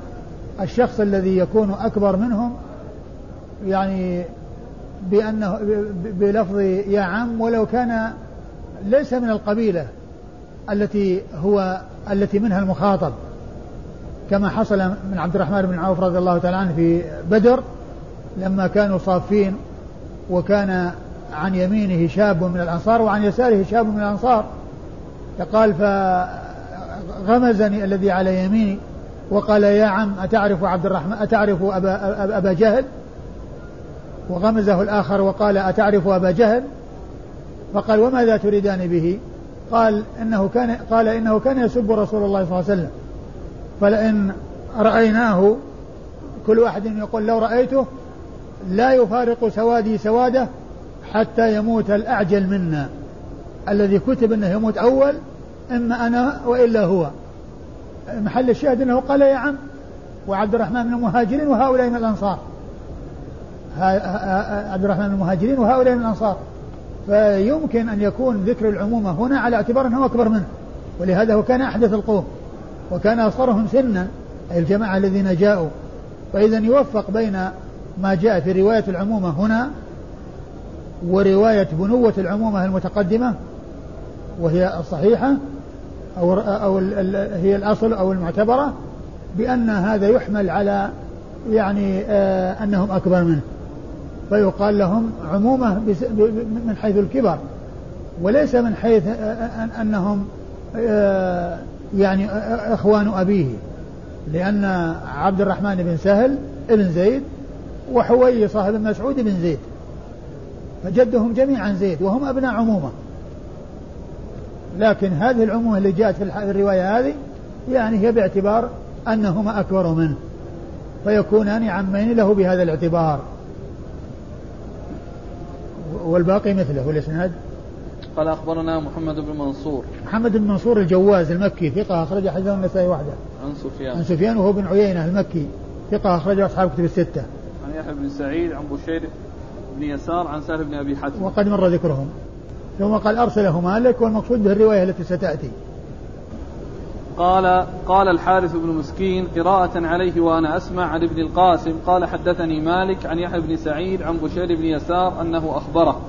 الشخص الذي يكون أكبر منهم. يعني بأنه بلفظ يا عم ولو كان ليس من القبيلة التي هو التي منها المخاطب. كما حصل من عبد الرحمن بن عوف رضي الله تعالى عنه في بدر لما كانوا صافين وكان عن يمينه شاب من الأنصار وعن يساره شاب من الأنصار. فقال فغمزني الذي على يميني. وقال يا عم أتعرف عبد الرحمن أتعرف أبا, أبا جهل؟ وغمزه الآخر وقال أتعرف أبا جهل؟ فقال وماذا تريدان به؟ قال إنه كان قال إنه كان يسب رسول الله صلى الله عليه وسلم. فلئن رأيناه كل واحد يقول لو رأيته لا يفارق سوادي سوادة حتى يموت الأعجل منا. الذي كتب أنه يموت أول إما أنا وإلا هو. محل الشاهد أنه قال يا عم وعبد الرحمن من المهاجرين وهؤلاء من الأنصار. عبد الرحمن من المهاجرين وهؤلاء من الأنصار. فيمكن أن يكون ذكر العمومة هنا على اعتبار أنه أكبر منه. ولهذا هو كان أحدث القوم. وكان أصغرهم سنا أي الجماعة الذين جاءوا. فإذا يوفق بين ما جاء في رواية العمومة هنا ورواية بنوة العمومة المتقدمة وهي الصحيحة أو, أو هي الأصل أو المعتبرة بأن هذا يحمل على يعني آه أنهم أكبر منه. فيقال لهم عمومة من حيث الكبر. وليس من حيث أنهم آه يعني إخوان أبيه. لأن عبد الرحمن بن سهل ابن زيد وحوي صاحب مسعود بن زيد. فجدهم جميعا زيد وهم أبناء عمومة. لكن هذه العمومة اللي جاءت في الرواية هذه يعني هي باعتبار أنهما أكبر منه. فيكونان عمين له بهذا الاعتبار. والباقي مثله والإسناد؟ قال أخبرنا محمد بن منصور. محمد بن منصور الجواز المكي ثقة أخرج حديث النسائي وحده. عن سفيان. عن سفيان وهو بن عيينة المكي ثقة أخرج أصحاب كتب الستة. عن يحيى بن سعيد عن بشير بن يسار عن سهل بن أبي حاتم. وقد مر ذكرهم. ثم قال أرسله مالك والمقصود به الرواية التي ستأتي. قال قال الحارث بن مسكين قراءة عليه وأنا أسمع عن ابن القاسم قال حدثني مالك عن يحيى بن سعيد عن بشير بن يسار أنه أخبره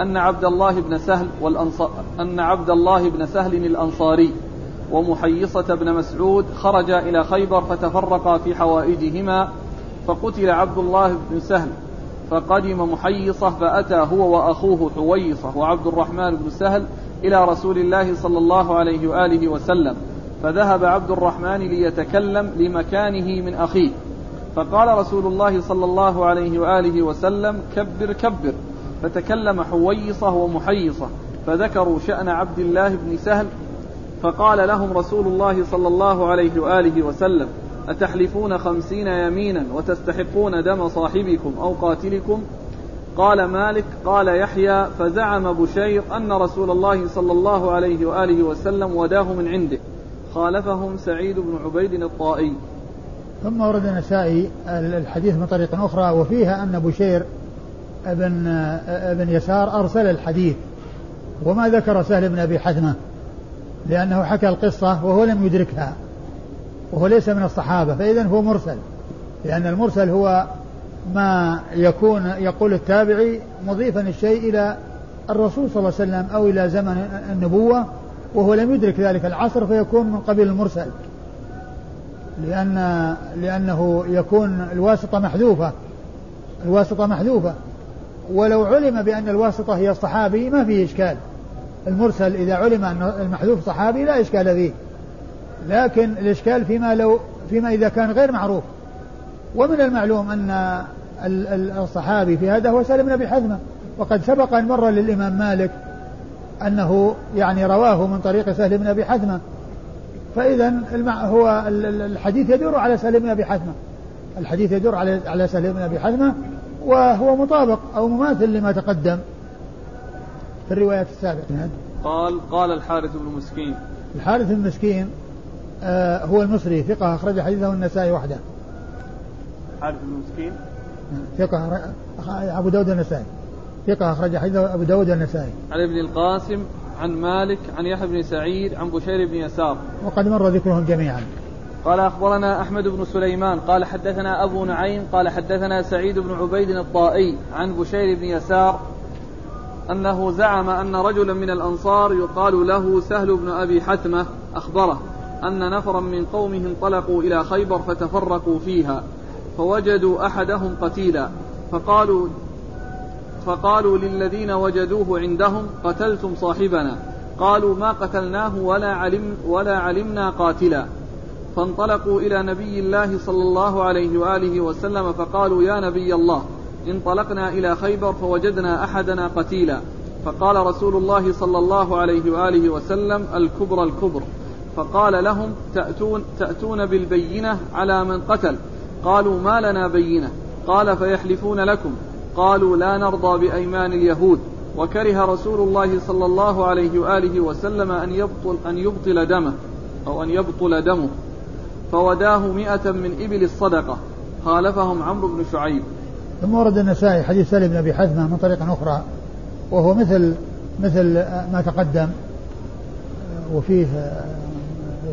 أن عبد الله بن سهل والأنصار أن عبد الله بن سهل الأنصاري ومحيصة بن مسعود خرجا إلى خيبر فتفرقا في حوائجهما فقتل عبد الله بن سهل فقدم محيصة فأتى هو وأخوه حويصة وعبد الرحمن بن سهل إلى رسول الله صلى الله عليه وآله وسلم. فذهب عبد الرحمن ليتكلم لمكانه من أخيه. فقال رسول الله صلى الله عليه وآله وسلم كبر كبر. فتكلم حويصة ومحيصة فذكروا شأن عبد الله بن سهل. فقال لهم رسول الله صلى الله عليه وآله وسلم أتحلفون خمسين يمينا وتستحقون دم صاحبكم أو قاتلكم؟ قال مالك قال يحيى فزعم بشير أن رسول الله صلى الله عليه وآله وسلم وداه من عنده. خالفهم سعيد بن عبيد الطائي. ثم ورد النسائي الحديث من طريق أخرى وفيها أن بشير ابن ابن يسار أرسل الحديث. وما ذكر سهل بن أبي حثمة لأنه حكى القصة وهو لم يدركها وهو ليس من الصحابة فإذا هو مرسل لأن المرسل هو ما يكون يقول التابعي مضيفا الشيء إلى الرسول صلى الله عليه وسلم أو إلى زمن النبوة وهو لم يدرك ذلك العصر فيكون من قبيل المرسل. لأن لأنه يكون الواسطة محذوفة. الواسطة محذوفة. ولو علم بأن الواسطة هي الصحابي ما فيه إشكال. المرسل إذا علم أن المحذوف صحابي لا إشكال فيه. لكن الإشكال فيما لو فيما إذا كان غير معروف. ومن المعلوم أن الصحابي في هذا هو سالم بن أبي حزمة. وقد سبق أن مر للإمام مالك أنه يعني رواه من طريق سهل بن أبي حزمة. فإذا هو الحديث يدور على سهل بن أبي حزمة. الحديث يدور على على سهل بن أبي حزمة وهو مطابق أو مماثل لما تقدم في الروايات السابقة. قال قال الحارث بن مسكين. الحارث بن مسكين آه هو المصري ثقة أخرج حديثه النسائي وحده. الحارث بن مسكين؟ ثقة أبو داود النسائي. ثقة أخرج حديثه أبو داود النسائي عن ابن القاسم عن مالك عن يحيى بن سعيد عن بشير بن يسار. وقد مر ذكرهم جميعا. قال أخبرنا أحمد بن سليمان قال حدثنا أبو نعيم قال حدثنا سعيد بن عبيد الطائي عن بشير بن يسار أنه زعم أن رجلا من الأنصار يقال له سهل بن أبي حتمة أخبره أن نفرا من قومه انطلقوا إلى خيبر فتفرقوا فيها فوجدوا أحدهم قتيلا فقالوا فقالوا للذين وجدوه عندهم قتلتم صاحبنا. قالوا ما قتلناه ولا علم ولا علمنا قاتلا. فانطلقوا إلى نبي الله صلى الله عليه وآله وسلم فقالوا يا نبي الله انطلقنا إلى خيبر فوجدنا أحدنا قتيلا. فقال رسول الله صلى الله عليه وآله وسلم الكبر الكبر. فقال لهم تأتون, تأتون بالبينة على من قتل. قالوا ما لنا بينة؟ قال فيحلفون لكم. قالوا لا نرضى بأيمان اليهود. وكره رسول الله صلى الله عليه وآله وسلم أن يبطل, أن يبطل دمه أو أن يبطل دمه. فوداه مئة من إبل الصدقة. خالفهم عمرو بن شعيب. ثم ورد النسائي حديث سالم بن أبي حثمة من طريق أخرى وهو مثل مثل ما تقدم وفيه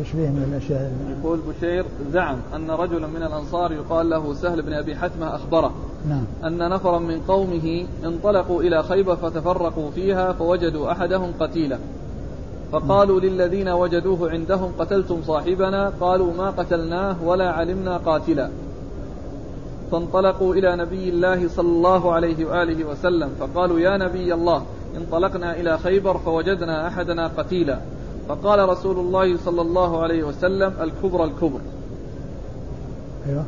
إيش فيه من الأشياء؟ يقول بشير زعم أن رجلا من الأنصار يقال له سهل بن أبي حتمة أخبره. نعم. أن نفرا من قومه انطلقوا إلى خيبر فتفرقوا فيها فوجدوا أحدهم قتيلا. فقالوا للذين وجدوه عندهم قتلتم صاحبنا؟ قالوا ما قتلناه ولا علمنا قاتلا. فانطلقوا إلى نبي الله صلى الله عليه وآله وسلم. فقالوا يا نبي الله انطلقنا إلى خيبر فوجدنا أحدنا قتيلا. فقال رسول الله صلى الله عليه وسلم الكبر الكبر. أيوة.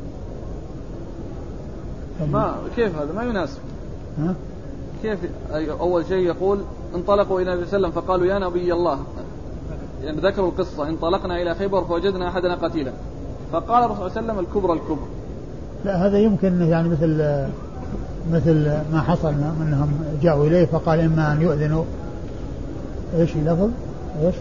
ما كيف هذا؟ ما يناسب. ها؟ كيف؟ أول شيء يقول انطلقوا إلى النبي صلى الله عليه وسلم فقالوا يا نبي الله. يعني ذكروا القصة. انطلقنا إلى خيبر فوجدنا أحدنا قتيلا. فقال الرسول صلى الله عليه وسلم الكبر الكبر. لا هذا يمكن يعني مثل مثل ما حصل أنهم جاءوا إليه فقال إما أن يؤذنوا. إيش اللفظ؟ إيش؟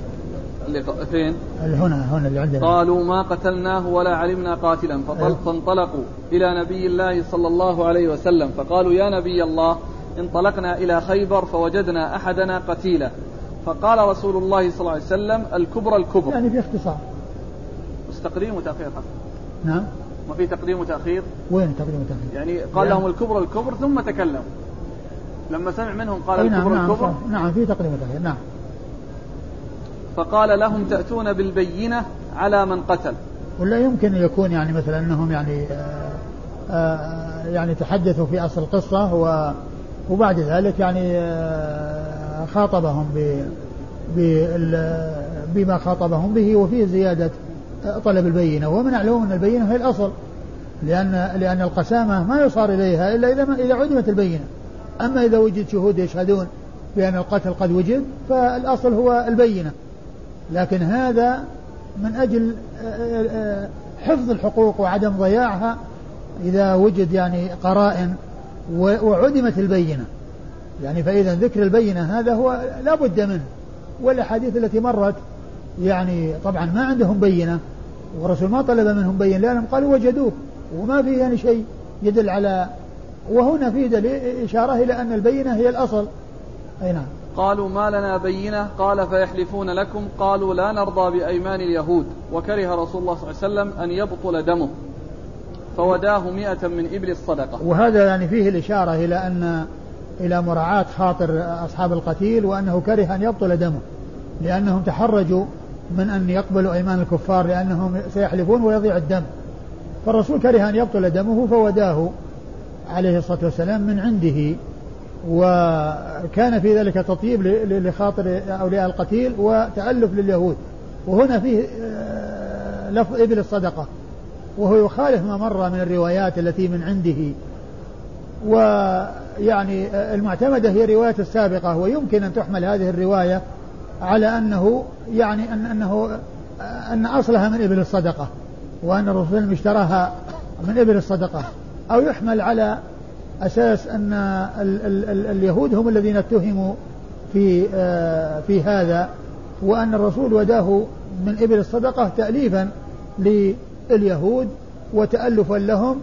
اللي فين؟ هنا هنا اللي عندنا. قالوا ما قتلناه ولا علمنا قاتلا أيوه. فانطلقوا إلى نبي الله صلى الله عليه وسلم فقالوا يا نبي الله انطلقنا إلى خيبر فوجدنا أحدنا قتيلا. فقال رسول الله صلى الله عليه وسلم الكبر الكبر. يعني في اختصار. بس تقديم وتأخير. نعم. ما في تقديم وتأخير؟ وين تقديم وتأخير؟ يعني قال يعني لهم الكبر الكبر ثم تكلم. لما سمع منهم قال نعم الكبر نعم نعم في تقديم وتأخير. نعم. فقال لهم تأتون بالبينة على من قتل. ولا يمكن يكون يعني مثلا أنهم يعني آآ آآ يعني تحدثوا في أصل القصة و وبعد ذلك يعني خاطبهم ب بما خاطبهم به وفيه زيادة طلب البينة. ومن معلوم أن البينة هي الأصل لأن لأن القسامة ما يصار إليها إلا إذا ما إذا عدمت البينة. أما إذا وجد شهود يشهدون بأن القتل قد وجد فالأصل هو البينة. لكن هذا من أجل آه، آه، حفظ الحقوق وعدم ضياعها إذا وجد يعني قرائن وعدمت البينة. يعني فإذا ذكر البينة هذا هو لا بد منه. والأحاديث التي مرت يعني طبعا ما عندهم بينة والرسول ما طلب منهم بين لأنهم قالوا وجدوه وما في يعني شيء يدل على وهنا في دليل إشارة إلى أن البينة هي الأصل. أي نعم. قالوا ما لنا بينة قال فيحلفون لكم؟ قالوا لا نرضى بأيمان اليهود. وكره رسول الله صلى الله عليه وسلم أن يبطل دمه. فوداه مئة من إبل الصدقة. وهذا يعني فيه الإشارة إلى أن إلى مراعاة خاطر أصحاب القتيل وأنه كره أن يبطل دمه. لأنهم تحرجوا من أن يقبلوا أيمان الكفار لأنهم سيحلفون ويضيع الدم. فالرسول كره أن يبطل دمه فوداه عليه الصلاة والسلام من عنده. وكان في ذلك تطيب لخاطر أولياء القتيل وتألف لليهود. وهنا فيه آه، لفظ إبل الصدقة. وهو يخالف ما مر من الروايات التي من عنده. ويعني آه، المعتمدة هي الرواية السابقة ويمكن أن تحمل هذه الرواية على أنه يعني أن أنه أن أصلها من إبل الصدقة وأن الرسول اشتراها من إبل الصدقة أو يحمل على أساس أن ال ال ال اليهود هم الذين اتهموا في آه في هذا وأن الرسول وداه من إبل الصدقة تأليفا لليهود وتألفا لهم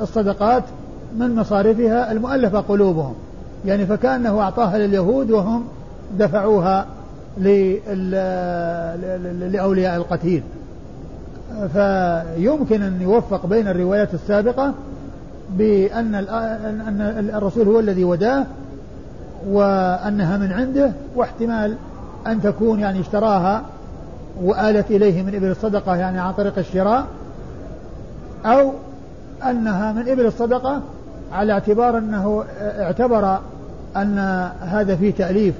والصدقات من مصارفها المؤلفة قلوبهم. يعني فكأنه أعطاها لليهود وهم دفعوها لأولياء القتيل. فيمكن أن يوفق بين الروايات السابقة بأن أن الرسول هو الذي وداه وأنها من عنده واحتمال أن تكون يعني اشتراها وآلت إليه من إبل الصدقة يعني عن طريق الشراء أو أنها من إبل الصدقة على اعتبار أنه اعتبر أن هذا فيه تأليف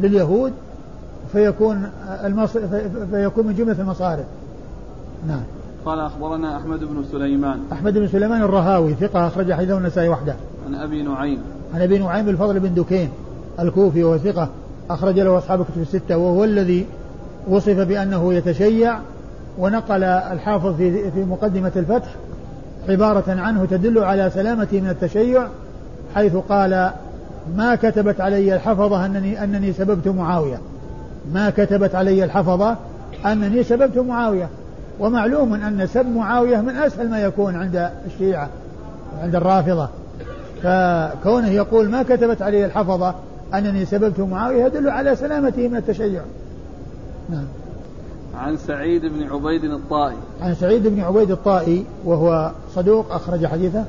لليهود فيكون المص... فيكون من جملة المصارف. نعم. قال أخبرنا أحمد بن سليمان. أحمد بن سليمان الرهاوي ثقة أخرج حديثه النسائي وحده. عن أبي نعيم. عن أبي نعيم الفضل بن دكين الكوفي وهو ثقة أخرج له أصحاب الكتب الستة وهو الذي وصف بأنه يتشيع ونقل الحافظ في في مقدمة الفتح عبارة عنه تدل على سلامته من التشيع حيث قال ما كتبت علي الحفظة أنني أنني سببت معاوية. ما كتبت علي الحفظة أنني سببت معاوية. ومعلوم أن سب معاوية من أسهل ما يكون عند الشيعة عند الرافضة. فكونه يقول ما كتبت علي الحفظة أنني سببت معاوية يدل على سلامته من التشيع. نعم. عن سعيد بن عبيد الطائي. عن سعيد بن عبيد الطائي وهو صدوق أخرج حديثه.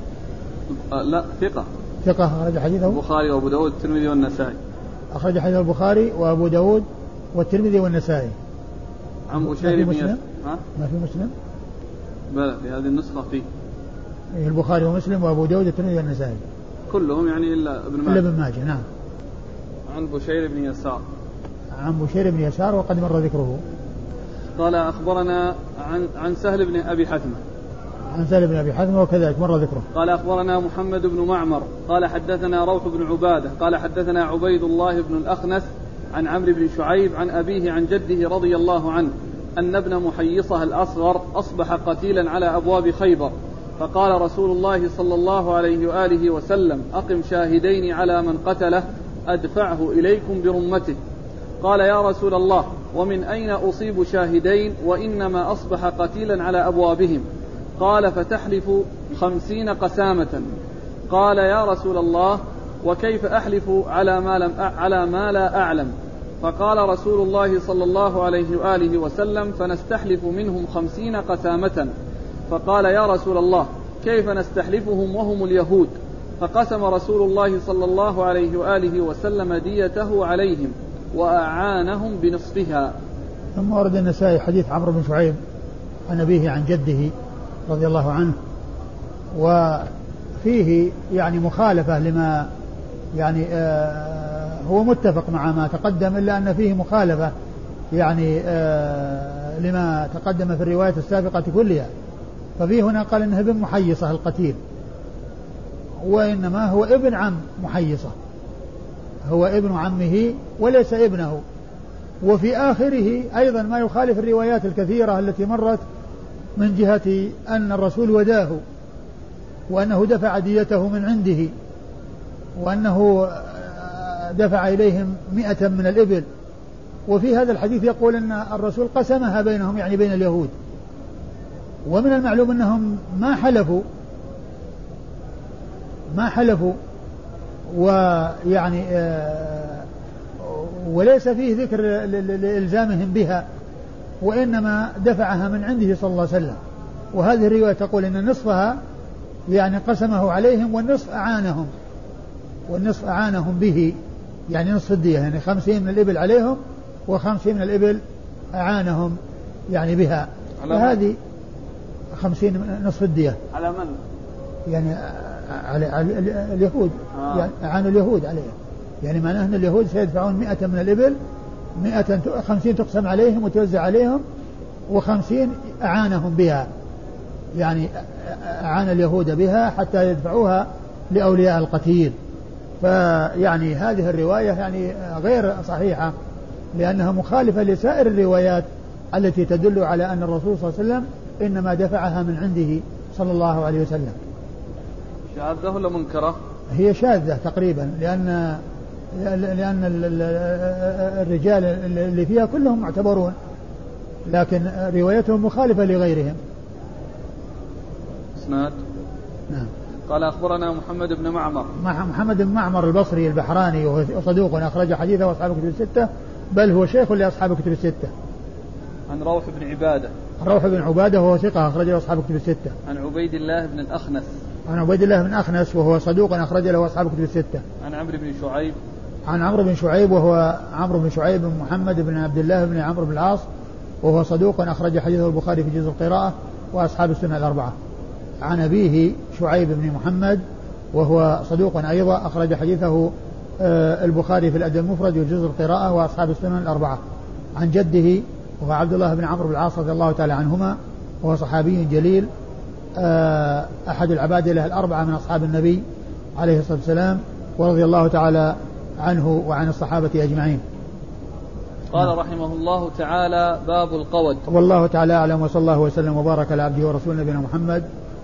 أه لا ثقة. ثقة أخرج حديثه. البخاري وأبو داود والترمذي والنسائي. أخرج حديث البخاري وأبو داود والترمذي والنسائي. عن بشير بن ها؟ ما في مسلم؟ بلى في هذه النسخة فيه البخاري ومسلم وأبو داود والترمذي والنسائي. كلهم يعني إلا ابن ماجه. إلا ابن ماجه نعم. عن بشير بن يسار. عن بشير بن يسار وقد مر ذكره. قال أخبرنا عن عن سهل بن أبي حثمة. عن سهل بن أبي حثمة وكذلك مر ذكره. قال أخبرنا محمد بن معمر. قال حدثنا روح بن عبادة. قال حدثنا عبيد الله بن الأخنس عن عمرو بن شعيب عن أبيه عن جده رضي الله عنه أن ابن محيصة الأصغر أصبح قتيلا على أبواب خيبر فقال رسول الله صلى الله عليه وآله وسلم أقم شاهدين على من قتله أدفعه إليكم برمته. قال يا رسول الله ومن أين أصيب شاهدين وإنما أصبح قتيلا على أبوابهم؟ قال فتحلف خمسين قسامة. قال يا رسول الله وكيف أحلف على ما, لم على ما لا أعلم. فقال رسول الله صلى الله عليه وآله وسلم فنستحلف منهم خمسين قسامة. فقال يا رسول الله كيف نستحلفهم وهم اليهود؟ فقسم رسول الله صلى الله عليه وآله وسلم ديته عليهم وأعانهم بنصفها. ثم ورد النسائي حديث عمرو بن شعيب عن أبيه عن جده رضي الله عنه وفيه يعني مخالفة لما يعني آه هو متفق مع ما تقدم إلا أن فيه مخالفة يعني آه لما تقدم في الرواية السابقة كلها. ففي هنا قال إنه ابن محيصة القتيل وإنما هو ابن عم محيصة. هو ابن عمه وليس ابنه. وفي آخره أيضا ما يخالف الروايات الكثيرة التي مرت من جهة أن الرسول وداه وأنه دفع ديته من عنده. وأنه دفع إليهم مئة من الإبل. وفي هذا الحديث يقول أن الرسول قسمها بينهم يعني بين اليهود. ومن المعلوم أنهم ما حلفوا ما حلفوا ويعني آه، وليس فيه ذكر لإلزامهم بها وإنما دفعها من عنده صلى الله عليه وسلم. وهذه الرواية تقول أن نصفها يعني قسمه عليهم والنصف أعانهم. والنصف أعانهم به يعني نصف الدية يعني خمسين من الإبل عليهم وخمسين من الإبل أعانهم يعني بها. وهذه خمسين نصف الدية. على من؟ يعني على, على اليهود آه. يعني عن اليهود عليهم. يعني معناه أن اليهود سيدفعون مئة من الإبل مئة خمسين تقسم عليهم وتوزع عليهم وخمسين أعانهم بها. يعني أعان اليهود بها حتى يدفعوها لأولياء القتيل. فيعني هذه الرواية يعني غير صحيحة لأنها مخالفة لسائر الروايات التي تدل على أن الرسول صلى الله عليه وسلم إنما دفعها من عنده صلى الله عليه وسلم. شاذة ولا منكرة؟ هي شاذة تقريبا لأن لأن الرجال اللي فيها كلهم معتبرون لكن روايتهم مخالفة لغيرهم. إسناد؟ نعم. قال أخبرنا محمد بن معمر. محمد بن معمر البصري البحراني وهو صدوق أخرج حديثه أصحاب الكتب الستة بل هو شيخ لأصحاب الكتب الستة. عن روح بن عبادة. روح بن عبادة وهو ثقة أخرج له أصحاب الكتب الستة. عن عبيد الله بن الأخنس. عن عبيد الله بن أخنس وهو صدوق أخرج له أصحاب الكتب الستة. عن عمرو بن شعيب. عن عمرو بن شعيب وهو عمرو بن شعيب بن محمد بن عبد الله بن عمرو بن العاص وهو صدوق أخرج حديثه البخاري في جزء القراءة وأصحاب السنة الأربعة. عن أبيه شعيب بن محمد وهو صدوق أيضا أخرج حديثه آه، البخاري في الأدب المفرد وجزء القراءة وأصحاب السنن الأربعة. عن جده وهو عبد الله بن عمرو بن العاص رضي الله تعالى عنهما وهو صحابي جليل آه، أحد العبادلة الأربعة من أصحاب النبي عليه الصلاة والسلام ورضي الله تعالى عنه وعن الصحابة أجمعين. قال رحمه الله تعالى باب القود. والله تعالى أعلم وصلى الله وسلم وبارك على عبده ورسوله نبينا محمد